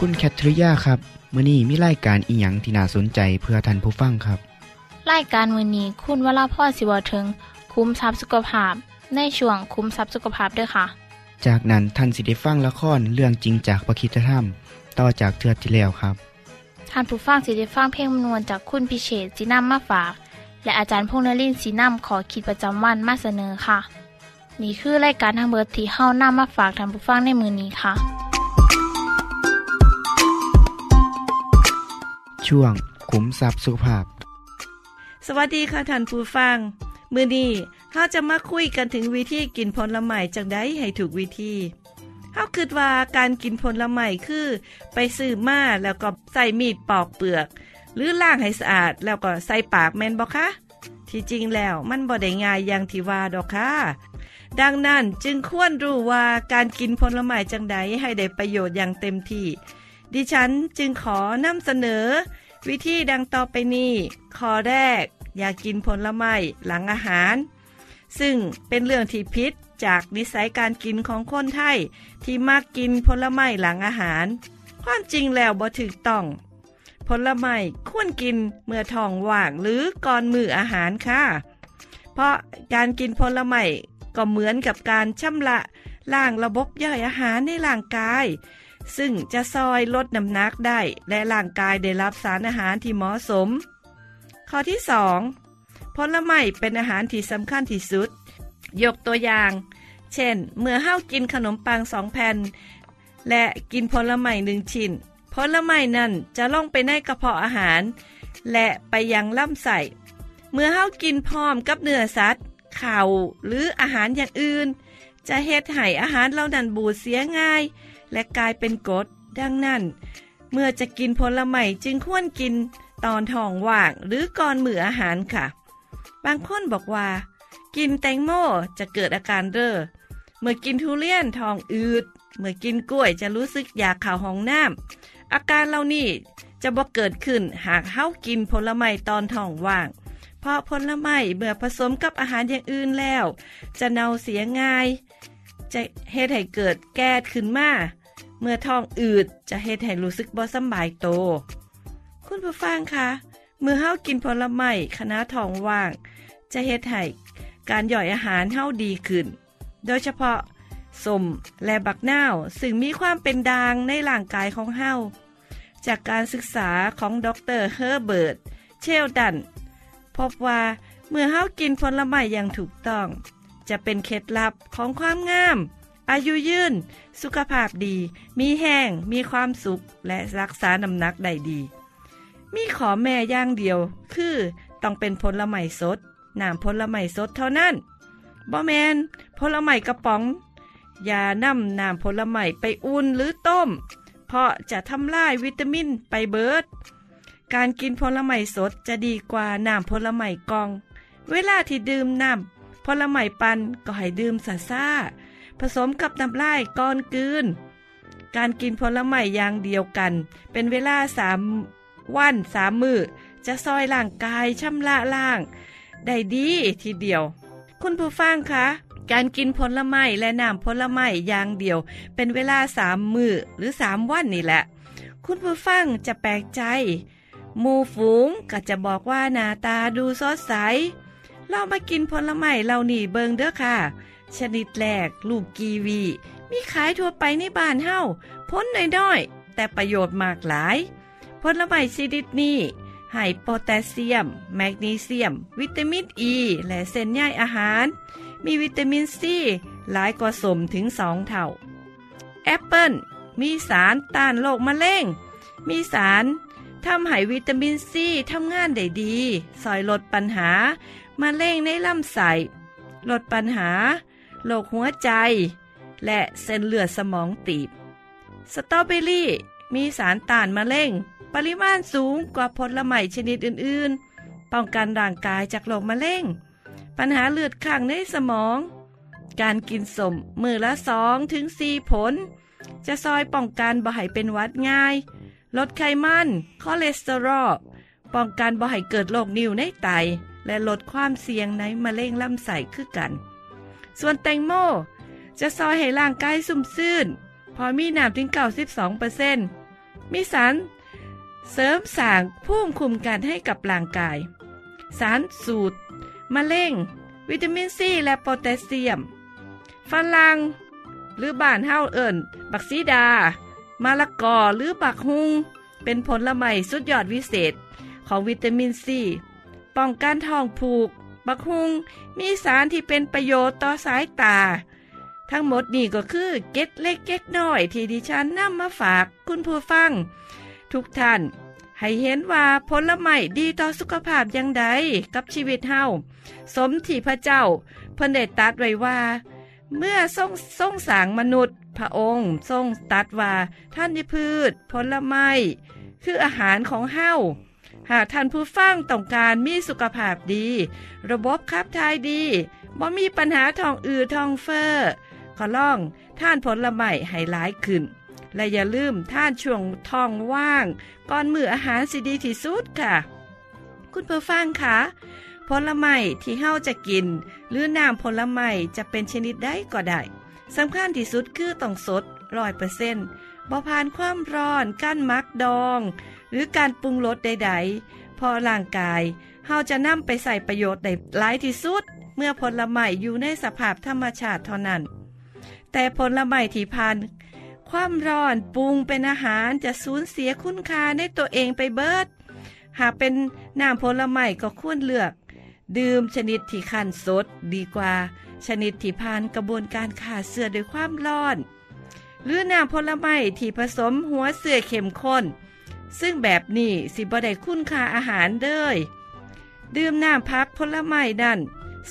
คุณแคทริยาครับมื้อนี้มีรายการอีหยังที่น่าสนใจเพื่อท่านผู้ฟังครับรายการมือนี้คุณวราพ่อสิวถึงคุ้มทรัพย์สุขภาพในช่วงคุ้มทรัพย์สุขภาพด้วยค่ะ จากนั้นท่านสิได้ฟังละครเรื่องจริงจากประคีตธรรม ต่อจากเทือกที่แล้วครับท่านผู้ฟังสิได้ฟังเพลงมนวนจากคุณพิเชษสีน้ำมาฝาก และอาจารย์พงษ์นรินทร์สีน้ำขอขีดประจำวันมาเสนอค่ะ นี่คือรายการทางเบอร์ที่เฮ้าน้ามาฝากท่านผู้ฟังในมือนี้ค่ะ ช่วงขุมทรัพย์สุขภาพ สวัสดีค่ะท่านผู้ฟัง มือนี้เฮาจะมาคุยกันถึงวิธีกินผลไม้จังไดให้ถูกวิธีเฮาคิดว่าการกินผลไม้คือ ไปซื้อมาแล้วก็ใส่มีดปอกเปลือก หรือล้างให้สะอาดแล้วก็ใส่ปากแม่นบ่คะที่จริงแล้วมันบ่ได้ง่ายอย่างที่ว่าดอกค่ะ ดังนั้นจึงควรรู้ว่าการกินผลไม้จังใดให้ได้ประโยชน์อย่างเต็มที่ ดิฉันจึงขอนำเสนอ วิธีดังต่อไปนี้ข้อแรก อย่ากกินผลไม้หลังอาหาร ซึ่งเป็นเรื่องที่พิษจากนิสัยการกินของคนไทย ที่มักกินผลไม้หลังอาหาร ความจริงแล้วบ่ถูกต้อง ผลไม้ควรกินเมื่อท้องว่างหรือก่อนมื้ออาหารค่ะ เพราะการกินผลไม้ก็เหมือนกับการชำระล้างระบบย่อยอาหารในร่างกาย ซึ่งจะซอยลดน้ำหนักได้ และร่างกายได้รับสารอาหารที่เหมาะสม ข้อที่ 2. ผลไม้เป็นอาหารที่สำคัญที่สุด ยกตัวอย่าง เช่น เมื่อเฮากินขนมปังสองแผ่น และกินผลไม้หนึ่งชิ้นผลไม้นั่นจะล่องไปในกระเพาะอาหาร และไปยังลำไส้เมื่อเฮากินพร้อมกับเนื้อสัตว์ข่าวหรืออาหารอย่างอื่น จะเฮ็ดให้อาหารเหล่านั้นบูดเสียง่าย และกลายเป็นกรดดังนั้น เมื่อจะกินผลไม้จึงควรกินตอนท้องว่างหรือก่อนมื้ออาหารค่ะ บางคนบอกว่า กินแตงโมจะเกิดอาการเร่อเมื่อกินทุเรียนท้องอืด เมื่อกินกล้วยจะรู้สึกอยากข่าวห้องน้ำอาการเหล่านี้จะบ่เกิดขึ้นหากเฮากินผลไม้ตอนท้องว่าง เพราะผลไม้เมื่อผสมกับอาหารอย่างอื่นแล้ว จะเน่าเสียง่าย จะเฮ็ดให้เกิดแก๊สขึ้นมา เมื่อท้องอืดจะเฮ็ดให้รู้สึกบ่สบายโต คุณผู้ฟังคะเมื่อเฮากินผลไม้คณะท้องว่าง จะเฮ็ดให้การย่อยอาหารเฮาดีขึ้น โดยเฉพาะสมและบักนาวซึ่งมีความเป็นดางในร่างกายของเฮาจากการศึกษาของดรเฮอร์เบิร์ตเชลดัน พบว่าเมื่อเฮากินผลไม้อย่างถูกต้อง จะเป็นเคล็ดลับของความงาม อายุยืน สุขภาพดี มีแห้ง มีความสุข และรักษาน้ำหนักได้ดี มีขอแม่อย่างเดียว คือต้องเป็นผลไม้สดน้ำผลไม้สดเท่านั้นบ่แมนผลไม้กระป๋อง อย่านำน้ำผลไม้ไปอุ่นหรือต้ม เพราะจะทำลายวิตามินไปเบิด การกินผลไม้สดจะดีกว่าน้ำผลไม้กอง เวลาที่ดื่มน้ำผลไม้ปันก็ให้ดื่มซาซา ผสมกับน้ำลายก่อนกืน การกินผลไม้อย่างเดียวกัน เป็นเวลาสามวันสามมือจะซอยร่างกายช่ำระล่าง ได้ดีทีเดียว คุณผู้ฟังคะการกินผลไม้และน้ำผลไม้อย่างเดียว เป็นเวลาสามมือหรือสามวันนี่แหละ คุณผู้ฟังจะแปลกใจมูฝูงก็จะบอกว่าหน้าตาดูสดใสเรามากินผลไม้เหล่านี้เบิงเด้อค่ะ ชนิดแรก ลูกกีวี มีขายทั่วไปในบ้านเฮาพ้นน้อยๆ แต่ประโยชน์มากหลาย ผลไม้ชนิดนี้ให้โพแทสเซียม แมกนีเซียม วิตามินอ e, ีและเส้นใยอาหาร มีวิตามินซีหลายกว่าสมถึง2เท่า แอปเปิลมีสารต้านโรคมะเร็ง มีสารทำให้วิตามินซีทำงานได้ดีช่วยลดปัญหามะเร็งในลำไส้ลดปัญหา โรคหัวใจ และเส้นเลือดสมองตีบ สตรอเบอรี่มีสารต้านมะเร็ง ปริมาณสูงกว่าผลไม้ชนิดอื่นๆ ป้องกันร่างกายจากโรคมะเร็ง ปัญหาเลือดคั่งในสมอง การกินสมมือละสองถึงสี่ผล จะซอยป้องกันบ่ให้เป็นวัดง่าย ลดไขมันคอเลสเตอรอลป้องกันบ่ให้เกิดโรคนิ่วในไต และลดความเสี่ยงในมะเร็งลำไส้คือกัน ส่วนแตงโม จะซอยให้ร่างกายสุ่มซื่น พอมีน้ำถึง92%มีสารเสริมสร้างภูมิคุ้มกันให้กับร่างกาย สารสูตรมะเร็งวิตามินซีและโพแทสเซียม ฝรั่งหรือบ้านเฮาเอิญบักซีดา มะละกอหรือบักฮุง เป็นผลไม้สุดยอดวิเศษของวิตามินซี ป้องกันท้องผูก บักฮุงมีสารที่เป็นประโยชน์ต่อสายตา ทั้งหมดนี่ก็คือเก็ดเล็กเก็ดน้อยที่ดิฉันนำมาฝากคุณผู้ฟัง ทุกท่าน ให้เห็นว่าผลไม้ดีต่อสุขภาพอย่างใดกับชีวิตเฮาสมที่พระเจ้าเพิ่นได้ตัดไว้ว่า เมื่อทรงทรงสางมนุษย์ พระองค์ทรงตัดว่าท่านพืช ผลไม้คืออาหารของเฮา หากท่านผู้ฟังต้องการมีสุขภาพดี ระบบขับถ่ายดีบ่มีปัญหาท้องอืดท้องเฟ้อขอล่องท่านผลไม้ให้หลายขึ้น และอย่าลืมท่านช่วงท้องว่าง ก่อนมื้ออาหารสิดีที่สุดค่ะ คุณผู้ฟังคะผลไม้ที่เฮาจะกิน หรือน้ำผลไม้จะเป็นชนิดใดก็ได้สำคัญที่สุดคือต้องสดร้อยเปอร์เซ็นต์ บ่ผ่านความร้อน กั้นมักดอง หรือการปรุงรสใด ๆ พอร่างกายเฮาจะนำไปใส่ประโยชน์ได้หลายที่สุด เมื่อผลไม้อยู่ในสภาพธรรมชาติเท่านั้น แต่ผลไม้ที่ผ่านความร้อนปรุงเป็นอาหารจะสูญเสียคุณค่าในตัวเองไปเบิด หากเป็นน้ำผลไม้ก็ควรเลือก ดื่มชนิดที่คั้นสดดีกว่า ชนิดที่ผ่านกระบวนการขาเสือด้วยความร้อน หรือน้ำผลไม้ที่ผสมหัวเสือเข้มข้น ซึ่งแบบนี้สิบ่ได้คุณค่าอาหารเด้ยดื่มน้ำพักผลไม้นั่น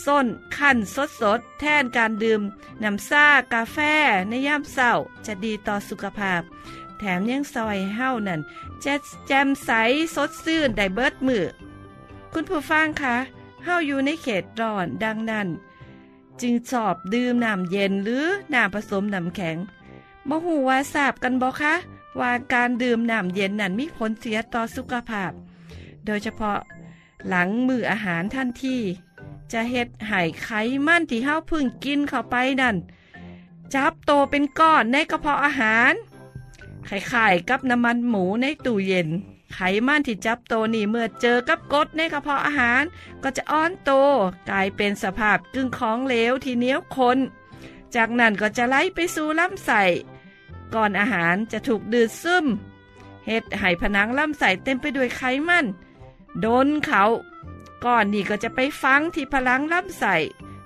ส้นขั้นสดสดแทนการดื่มน้ำซ่ากาแฟในยามเศร้าจะดีต่อสุขภาพ แถมยังซอยเฮ้านั่นจะแจ่มใสสดซื่นได้เบิดมือคุณผู้ฟังคะเฮาอยู่ในเขตร้อนดังนั้น จึงชอบดื่มน้ำเย็นหรือน้ำผสมน้ำแข็ง บ่ฮู้ว่าทราบกันบ่คะว่าการดื่มน้ำเย็นนั้นมีผลเสียต่อสุขภาพ โดยเฉพาะหลังมื้ออาหารทันทีจะเฮ็ดให้ไขมันที่เฮาพึ่งกินเข้าไปนั่น จับโตเป็นก้อนในกระเพาะอาหารคล้ายๆกับน้ำมันหมูในตู้เย็น ไขมันที่จับโตนี่เมื่อเจอกับกดในกระเพาะอาหาร ก็จะอ้อนโตกลายเป็นสภาพกึ่งของเหลวที่เหนียวข้นจากนั้นก็จะไหลไปสู่ลำไส้ ก่อนอาหารจะถูกดืดซึมเฮ็ดให้ผนังลำไส้เต็มไปด้วยไขมัน โดนเขาก้อนนี้ก็จะไปฝังที่พลังลำไส้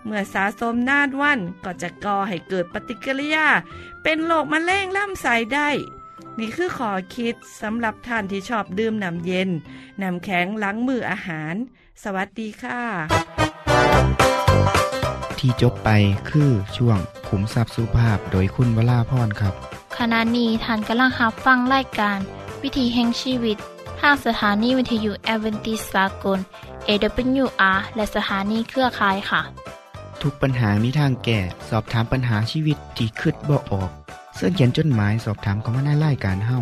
เมื่อสะสมนานวันก็จะก่อให้เกิดปฏิกิริยา เป็นโรคมะเร็งลำไส้ได้ นี่คือขอคิดสำหรับท่านที่ชอบดื่มน้ำเย็นน้ำแข็งล้างมืออาหาร สวัสดีค่ะ ที่จบไปคือช่วงขุมทรัพย์สุภาพโดยคุณวราพรครับ ขณะนี้ท่านกำลังรับฟังรายการ วิถีแห่งชีวิตทางสถานีวิทยุแอเวนติสากล AWR และสถานีเครือข่ายค่ะ ทุกปัญหามีทางแก้ สอบถามปัญหาชีวิตที่คืดบ่ออก เสื้อเขียนจดหมายสอบถามเขามาในรายการเฮา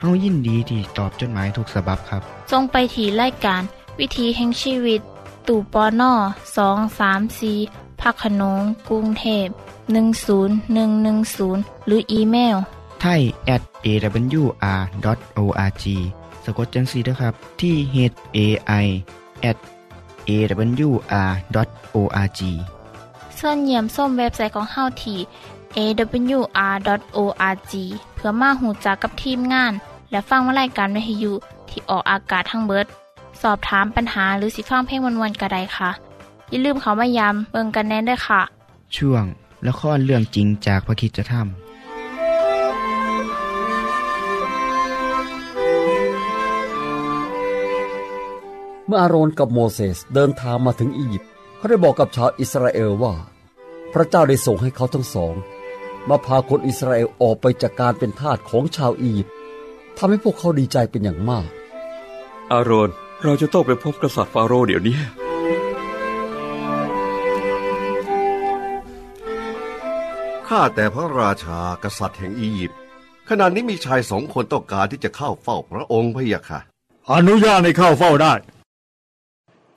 เฮายินดีที่ตอบจดหมายถูกสาบบครับ ทรงไปถีรายการ วิถีแห่งชีวิต ตู่ปอน่อสองสามสีพักขนงกรุงเทพ10110 หรืออีเมล ไทย at awr.org สะกดจังสีนะครับ ที่ h a i at awr.org ส่วนเยี่ยมส้มเว็บไซต์ของเฮาที่ awr.org เพื่อมาหูจักกับทีมงาน และฟังวารายการวิทยุที่ออกอากาศทั้งเบิด สอบถามปัญหาหรือสิฟังเพลงวนๆกระไดค่ะ อย่าลืมเขามายามเบิงกันแน่นด้วยค่ะ ช่วงละครเรื่องจริงจากพระคริสตธร เมื่ออาโรนกับโมเสสเดินทางมาถึงอียิปต์เขาได้บอกกับชาวอิสราเอลว่า พระเจ้าได้ส่งให้เขาทั้งสอง มาพาคนอิสราเอลออกไปจากการเป็นทาสของชาวอียิปต์ทำให้พวกเขาดีใจเป็นอย่างมาก อาโรนเราจะต้องไปพบกษัตริย์ฟาโรห์เดี๋ยวนี้ข้าแต่พระราชากษัตริย์แห่งอียิปต์ขณะนี้มีชายสองคนต้องการที่จะเข้าเฝ้าพระองค์พะยะค่ะ อนุญาตให้เข้าเฝ้าได้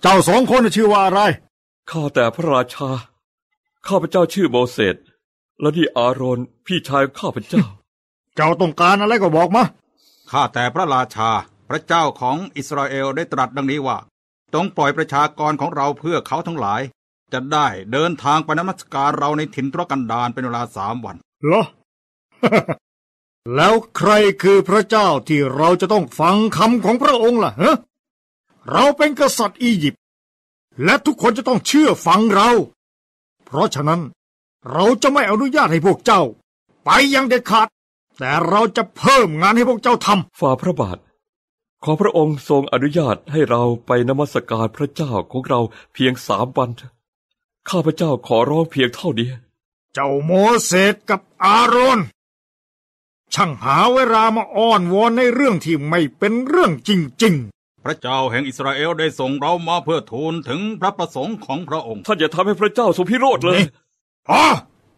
เจ้าสองคนชื่อว่าอะไร ข้าแต่พระราชา ข้าพเจ้าชื่อโมเสส และนี่อาโรนพี่ชายข้าพเจ้า เจ้าต้องการอะไรก็บอกมา ข้าแต่พระราชา พระเจ้าของอิสราเอลได้ตรัสดังนี้ว่าต้องปล่อยประชากรของเราเพื่อเขาทั้งหลาย จะได้เดินทางไปนมัสการเราในถิ่นทุรกันดารเป็นเวลาสามวัน เหรอ แล้วใครคือพระเจ้าที่เราจะต้องฟังคำของพระองค์ล่ะฮะ เราเป็นกษัตริย์อียิปต์และทุกคนจะต้องเชื่อฟังเรา เพราะฉะนั้นเราจะไม่อนุญาตให้พวกเจ้า ไปอยังเด็ดขาด แต่เราจะเพิ่มงานให้พวกเจ้าทำฝ่าพระบาท ขอพระองค์ทรงอนุญาตให้เราไปนมัสการพระเจ้าของเราเพียงสามวันเถอะข้าพเจ้าขอร้องเพียงเท่านี้ เจ้าโมเสสกับอาโรนช่างหาเวลามาอ้อนวอนในเรื่องที่ไม่เป็นเรื่องจริงพ ระเจ้าแห่งอิสราเอลได้ส่งเรามาเพื่อทูลถึงพระประสงค์ของพระองค์ ท่านอย่าทำให้พระเจ้าทรงพิโรธเลยๆพอ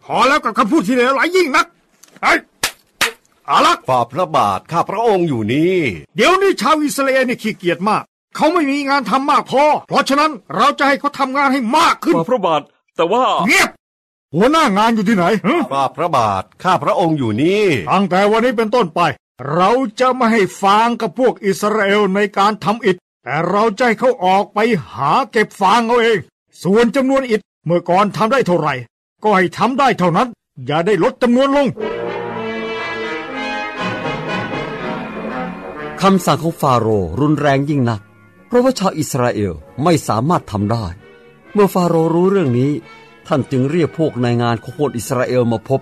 พอแล้วกับคำพูดที่เลวไหลยิ่งนักไอ้อาลักษ์ฝ่าพระบาทข้าพระองค์อยู่นี่ เดี๋ยวนี้ชาวอิสราเอลนี่ขี้เกียจมาก เขาไม่มีงานทำมากพอ เพราะฉะนั้นเราจะให้เขาทำงานให้มากขึ้นฝ่าพระบาท แต่ว่า เงียบ หัวหน้างานอยู่ที่ไหนฮะฝ่าพระบาทข้าพระองค์อยู่นี่ ตั้งแต่วันนี้เป็นต้นไป เราจะไม่ให้ฟางกับพวกอิสราเอลในการทำอิฐแต่เราจะให้เขาออกไปหาเก็บฟางเอาเอง ส่วนจำนวนอิฐเมื่อก่อนทำได้เท่าไหร่ ก็ให้ทำได้เท่านั้น อย่าได้ลดจำนวนลงคำสั่งของฟาโรห์รุนแรงยิ่งนัก เพราะว่าชาวอิสราเอลไม่สามารถทำได้ เมื่อฟาโรห์รู้เรื่องนี้ ท่านจึงเรียกพวกนายงานของคนอิสราเอลมาพบ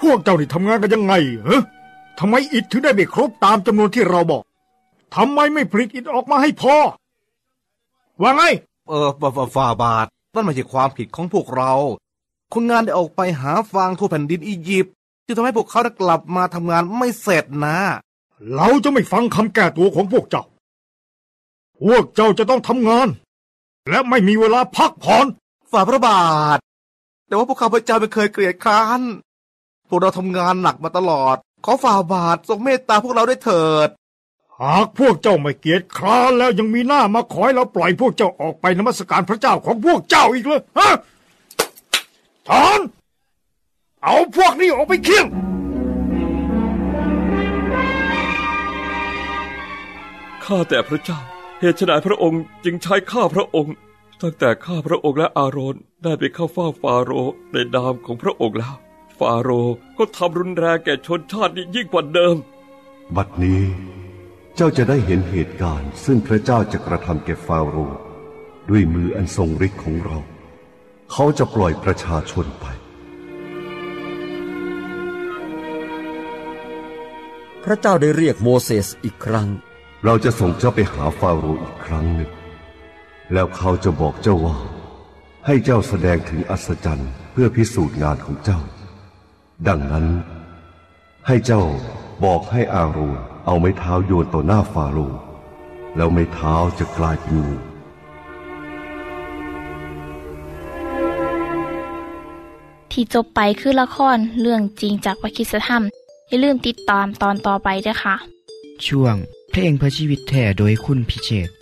พวกเจ้านี่ทำงานกันยังไงฮะ ทำไมอิฐถึงได้ไม่ครบตามจำนวนที่เราบอกทำไมไม่ผลิตอิฐออกมาให้พอ ว่าไง เออฝ่าฝ่าฝ่าบาทนั่นไม่ใช่ความผิดของพวกเรา คนงานได้ออกไปหาฟางทั่วแผ่นดินอียิปต์จึงทำให้พวกเขาได้กลับมาทำงานไม่เสร็จนะ เราจะไม่ฟังคำแก้ตัวของพวกเจ้า พวกเจ้าจะต้องทำงาน และไม่มีเวลาพักผ่อนฝ่าพระบาท แต่ว่าพวกข้าพเจ้าไม่เคยเกลียดคร้านพวกเราทำงานหนักมาตลอด ขอฝ่าบาททรงเมตตาพวกเราได้เถิด หากพวกเจ้าไม่เกียจคร้านแล้วยังมีหน้ามาขอให้เราปล่อยพวกเจ้าออกไปนมัสการพระเจ้าของพวกเจ้าอีกเลยฮะถอนเอาพวกนี้ออกไปเคี่ยงข้าแต่พระเจ้า เหตุไฉนพระองค์จึงใช้ข้าพระองค์ ตั้งแต่ข้าพระองค์และอาโรนได้ไปเข้าเฝ้าฟาโรห์ในนามของพระองค์แล้วฟาโรห์ก็ทำรุนแรงแก่ชนชาตินี้ยิ่งกว่าเดิม บัดนี้เจ้าจะได้เห็นเหตุการณ์ ซึ่งพระเจ้าจะกระทำแก่ฟาโรห์ด้วยมืออันทรงฤทธิ์ของเรา เขาจะปล่อยประชาชนไป พระเจ้าได้เรียกโมเสสอีกครั้ง เราจะส่งเจ้าไปหาฟาโรห์อีกครั้งหนึ่ง แล้วเขาจะบอกเจ้าว่า ให้เจ้าแสดงถึงอัศจรรย์เพื่อพิสูจน์งานของเจ้า ดังนั้น ให้เจ้าบอกให้อาโรนเอาไม้เท้าโยนต่อหน้าฟาโรห์แล้วไม้เท้าจะกลายเป็นงูที่จบไปคือละครเรื่องจริงจากพระคริสตธรรม อย่าลืมติดตามตอนต่อไปด้วยค่ะ ช่วงเพลงเพื่อชีวิตแท่โดยคุณพิเชษ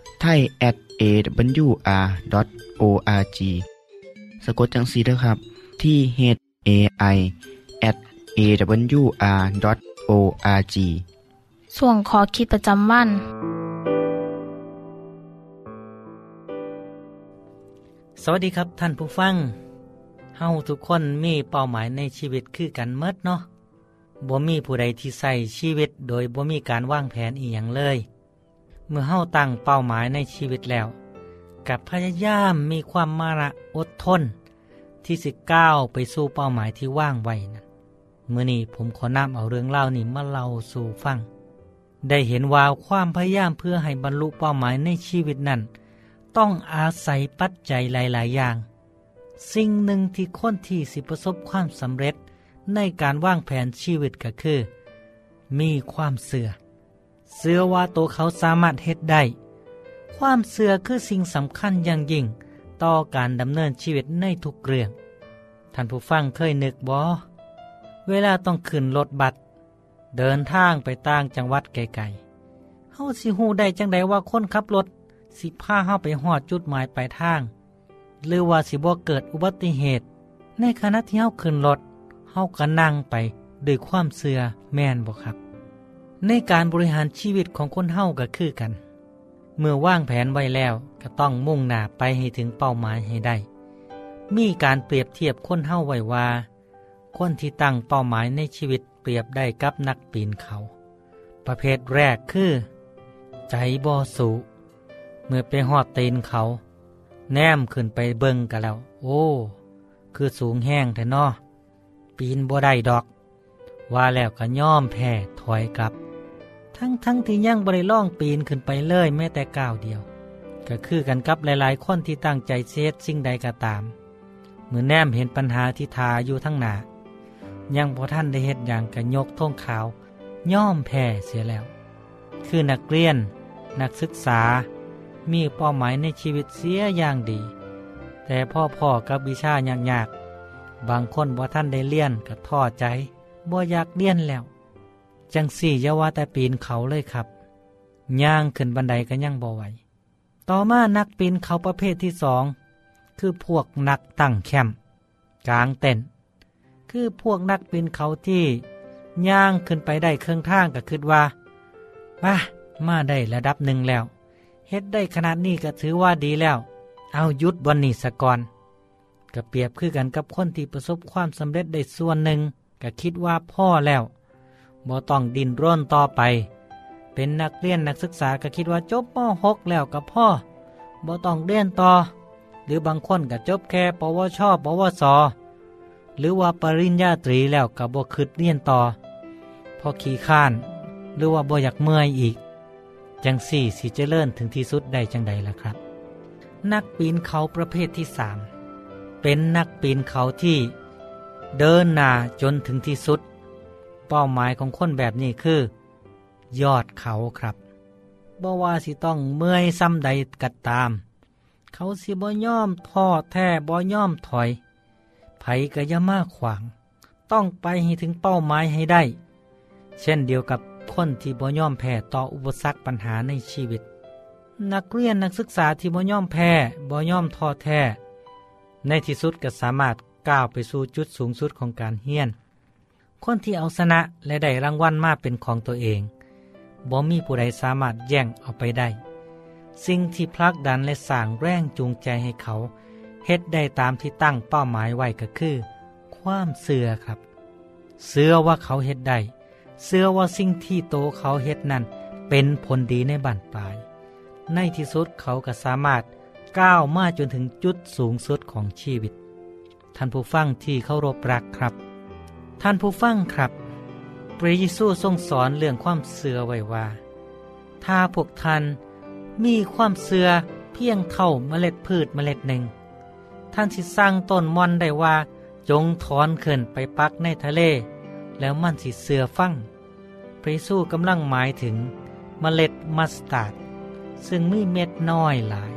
ไทย at awr.org สะกดจังสีนะครับ ที่ h a i at awr.org ส่วนขอคิดประจำวัน สวัสดีครับท่านผู้ฟัง เฮาทุกคนมีเป้าหมายในชีวิตคือกันเมดเนาะบ่มีผู้ใดที่ใส่ชีวิตโดยบ่มีการวางแผนอีหยังเลย เมื่อเฮาตั้งเป้าหมายในชีวิตแล้ว กับพยายามมีความมาระอดทน ที่สิก้าวไปสู่เป้าหมายที่ว่างไว้นั้นเมื่อนี้ผมขอนำเอาเรื่องเล่านี้มาเล่าสู่ฟัง ได้เห็นว่าความพยายามเพื่อให้บรรลุเป้าหมายในชีวิตนั้น ต้องอาศัยปัจจัยหลาย ๆ อย่าง สิ่งหนึ่งที่คนที่สิประสบความสำเร็จในการวางแผนชีวิตก็คือ มีความเสื่อ เสื่อว่าตัวเขาสามารถเฮ็ดได้ ความเสื่อคือสิ่งสำคัญอย่างยิ่ง ต่อการดำเนินชีวิตในทุกเรื่อง ท่านผู้ฟังเคยนึกบ่เวลาต้องขึ้นรถบัสเดินทางไปต่างจังหวัดไกลๆเฮาสิฮู้ได้จังใดว่าคนขับรถสิพาเฮาไปหอดจุดหมายปลายทาง หรือว่าสิบ่เกิดอุบัติเหตุ ในขณะที่เฮาขึ้นรถเฮาก็นั่งไปด้วยความเสื่อแม่นบ่ครับ ในการบริหารชีวิตของคนเฮาก็คือกัน เมื่อว่างแผนไว้แล้วก็ต้องมุ่งหน้าไปให้ถึงเป้าหมายให้ได้ มีการเปรียบเทียบคนเฮาไว้ว่า คนที่ตั้งเป้าหมายในชีวิตเปรียบได้กับนักปีนเขา ประเภทแรกคือ ใจบ่สูเมื่อไปหอดตีนเขา แนมขึ้นไปเบิ่งกันแล้ว โอ้ คือสูงแห้งแต่นอปีนบ่ได้ดอก ว่าแล้วก็ย่อมแพ้ถอยกลับ ทั้งทั้งที่ยังบริล่องปีนขึ้นไปเลยแม้แต่ก้าวเดียว ก็คือกันกับหลายๆ คนที่ตั้งใจเซตสิ่งใดก็ตามเมื่อแนมเห็นปัญหาที่ทาอยู่ทั้งหนายังพอท่านได้เห็ดอย่างกันยกท่งขาว ย่อมแพ้เสียแล้ว คือนักเรียน นักศึกษา มีเป้าหมายในชีวิตเสียอย่างดี แต่พ่อพ่อกับวิชายากๆบางคนบ่ท่านได้เลี่ยนก็ท้อใจบ่อยากเลี่ยนแล้ว จังสี่ยาว่าแต่ปีนเขาเลยครับ ย่างขึ้นบันไดก็ยังบ่ไหวต่อมานักปีนเขาประเภทที่สอง คือพวกนักตั้งแคมป์กลางเต็นท์คือพวกนักปีนเขาที่ย่างขึ้นไปได้เครื่องท่างก็คิดว่ามามาได้ระดับหนึ่งแล้วเฮ็ดได้ขนาดนี้ก็ถือว่าดีแล้ว เอายุดบนนี้สะก่อนก็เปรียบคือกันกับคนที่ประสบความสำเร็จได้ส่วนหนึ่งก็คิดว่าพ่อแล้ว บ่ต้องดินร่นต่อไป เป็นนักเรียนนักศึกษาก็คิดว่าจบม .6 แล้วกับพ่อบ่ต้องเรียนต่อ หรือบางคนก็จบแค่ปวชปวส หรือว่าปริญญาตรีแล้วก็บ่คิดเรียนต่อพอขี้ข้าน หรือว่าบ่อยากเมื่อยอีก จังสี่สิเจริญถึงที่สุดได้จังใดล่ะครับ นักปีนเขาประเภทที่สามเป็นนักปีนเขาที่เดินหน้าจนถึงที่สุด เป้าหมายของคนแบบนี้คือ ยอดเขาครับบ่ว่าสิต้องเมื่อยซ้ำใดกัดตาม เขาสิบ่ย่อมท้อแท้บ่ย่อมถอย ไผก็ย่ามาขวาง ต้องไปให้ถึงเป้าหมายให้ได้ เช่นเดียวกับคนที่บ่ย่อมแพ้ต่ออุปสรรคปัญหาในชีวิต นักเรียนนักศึกษาที่บ่ย่อมแพ้บ่ย่อมท้อแท้ในที่สุดก็สามารถก้าวไปสู่จุดสูงสุดของการเฮียน คนที่เอาชนะและได้รางวัลมาเป็นของตัวเองบ่มีผู้ใดสามารถแย่งเอาไปได้ สิ่งที่พลักดันและสร้างแรงจูงใจให้เขาเฮ็ดได้ตามที่ตั้งเป้าหมายไว้ก็คือ ความเสื่อครับ เสื่อว่าเขาเฮ็ดได้เสื่อว่าสิ่งที่โตเขาเฮ็ดนั้นเป็นผลดีในบั้นปลาย ในที่สุดเขาก็สามารถก้าวมาจนถึงจุดสูงสุดของชีวิต ท่านผู้ฟังที่เคารพรักครับ ท่านผู้ฟังครับ พระเยซูทรงสอนเรื่องความเสื่อไว้ว่า ถ้าพวกท่านมีความเสื่อเพียงเท่าเมล็ดพืชเมล็ดหนึ่ง ท่านสิสร้างต้นมอนได้ว่า จงถอนขึ้นไปปักในทะเล แล้วมันสิเสือฟังพระเยซูกำลังหมายถึงเมล็ดมัสตาร์ดซึ่งมีเม็ดน้อยหลาย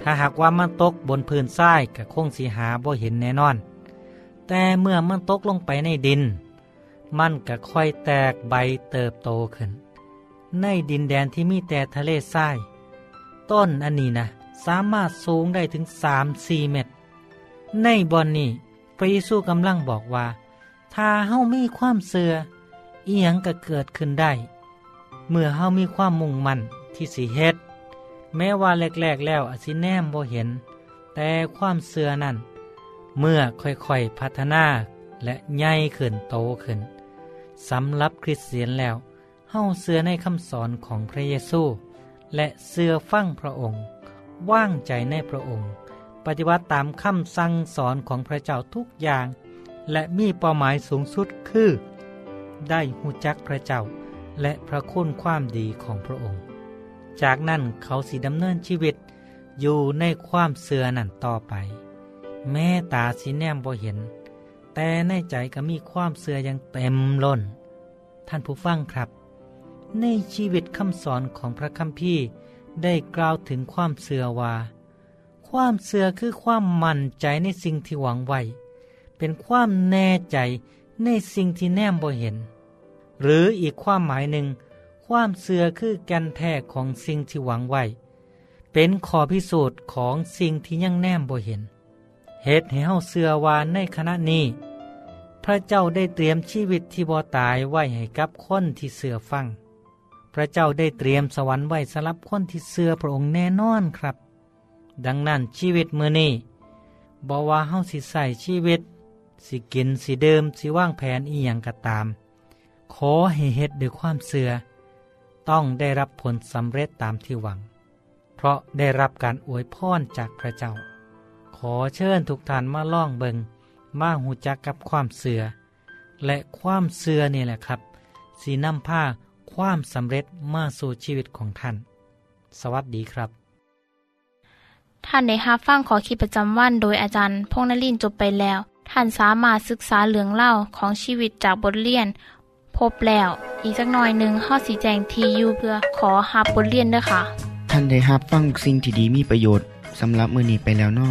ถ้าหากว่ามันตกบนพื้นทรายก็คงสีหาบ่เห็นแน่นอน แต่เมื่อมันตกลงไปในดิน มันก็ค่อยแตกใบเติบโตขึ้น ในดินแดนที่มีแต่ทะเลทราย ต้นอันนี้นะสามารถสูงได้ถึงสามสี่เมตร ในบอนนี้พระเยซูกำลังบอกว่า ถ้าเฮามีความเสื่ออียงก็เกิดขึ้นได้ เมื่อเฮามีความมุ่งมั่นที่สิเฮ็ดแม้ว่าแรกๆแล้วอาจสิแนมบ่เห็น แต่ความเสือนั้น เมื่อค่อยๆพัฒนาและใหญ่ขึ้นโตขึ้นสำหรับคริสเตียนแล้วเฮาเสื่อในคำสอนของพระเยซู และเสื่อฟั่งพระองค์ ว่างใจในพระองค์ ปฏิบัติตามคำสั่งสอนของพระเจ้าทุกอย่าง และมีเป้าหมายสูงสุดคือ ได้หูจักพระเจ้า และพระคุณความดีของพระองค์ จากนั้นเขาสิดำเนินชีวิตอยู่ในความเสื่อนั่นต่อไป แม่ตาสีแนมบ่เห็น แต่ในใจก็มีความเสื่อย่างเต็มล้น ท่านผู้ฟังครับ ในชีวิตคำสอนของพระคัมภีร์ได้กล่าวถึงความเสื่อว่า ความเสื่อคือความมั่นใจในสิ่งที่หวังไว้เป็นความแน่ใจในสิ่งที่แนมบ่เห็น หรืออีกความหมายหนึ่ง ความเสื่อคือแกนแท้ของสิ่งที่หวังไว้ เป็นขอพิสูจน์ของสิ่งที่ยังแนมบ่เห็น เหตุให้เฮาเสื่อว่าในขณะนี้ พระเจ้าได้เตรียมชีวิตที่บ่ตายไว้ให้กับคนที่เสื่อฟัง พระเจ้าได้เตรียมสวรรค์ไว้สำหรับคนที่เสื่อพระองค์แน่นอนครับ ดังนั้นชีวิตมือนี้บอว่าเฮาสิใส่ชีวิต สิกินสิเดิมสิว่างแผนอีหยังก็ตาม ขอให้เฮ็ดด้วยความเสื่อต้องได้รับผลสำเร็จตามที่หวัง เพราะได้รับการอวยพรจากพระเจ้า ขอเชิญทุกท่านมาล่องเบิงมาหูจักกับความเสื่อและความเสื่อนี่แหละครับ สีน้ำผ้าความสำเร็จมาสู่ชีวิตของท่าน สวัสดีครับ ท่านได้รับฟังขอคิดประจำวันโดยอาจารย์พงษ์นลินทร์จบไปแล้ว ท่านสามารถศึกษาเรื่องเล่าของชีวิตจากบทเรียน พบแล้ว อีกสักหน่อยหนึ่งข้อสีแจงทียูเพื่อขอฮับบทเรียนด้วยค่ะ ท่านได้รับฟังสิ่งที่ดีมีประโยชน์สำหรับมือนี้ไปแล้วนอ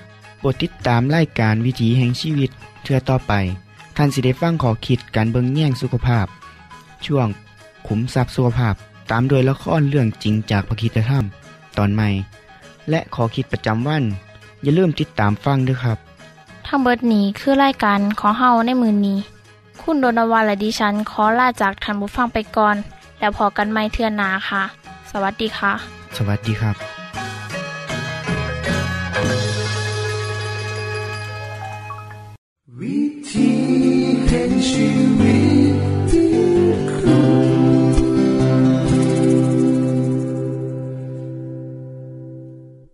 โปรดติดตามรายการวิถีแห่งชีวิตเทือต่อไป ท่านสิได้ฟังขอคิดการเบิงแย่งสุขภาพ ช่วง ขุมทรัพย์สุขภาพตามโดยละครเรื่องจริงจากพระคีตธรรม ตอนใหม่ และขอคิดประจำวัน อย่าลืมติดตามฟังด้วยครับ ทั้งเบิดนี้คือรายการขอเฮาในมือนี้ คุณโดนวาและดิฉันขอลาจากทันบุฟังไปก่อน แล้วพอกันไม่เทื่อนนาค่ะ สวัสดีค่ะ สวัสดีครับ didn't you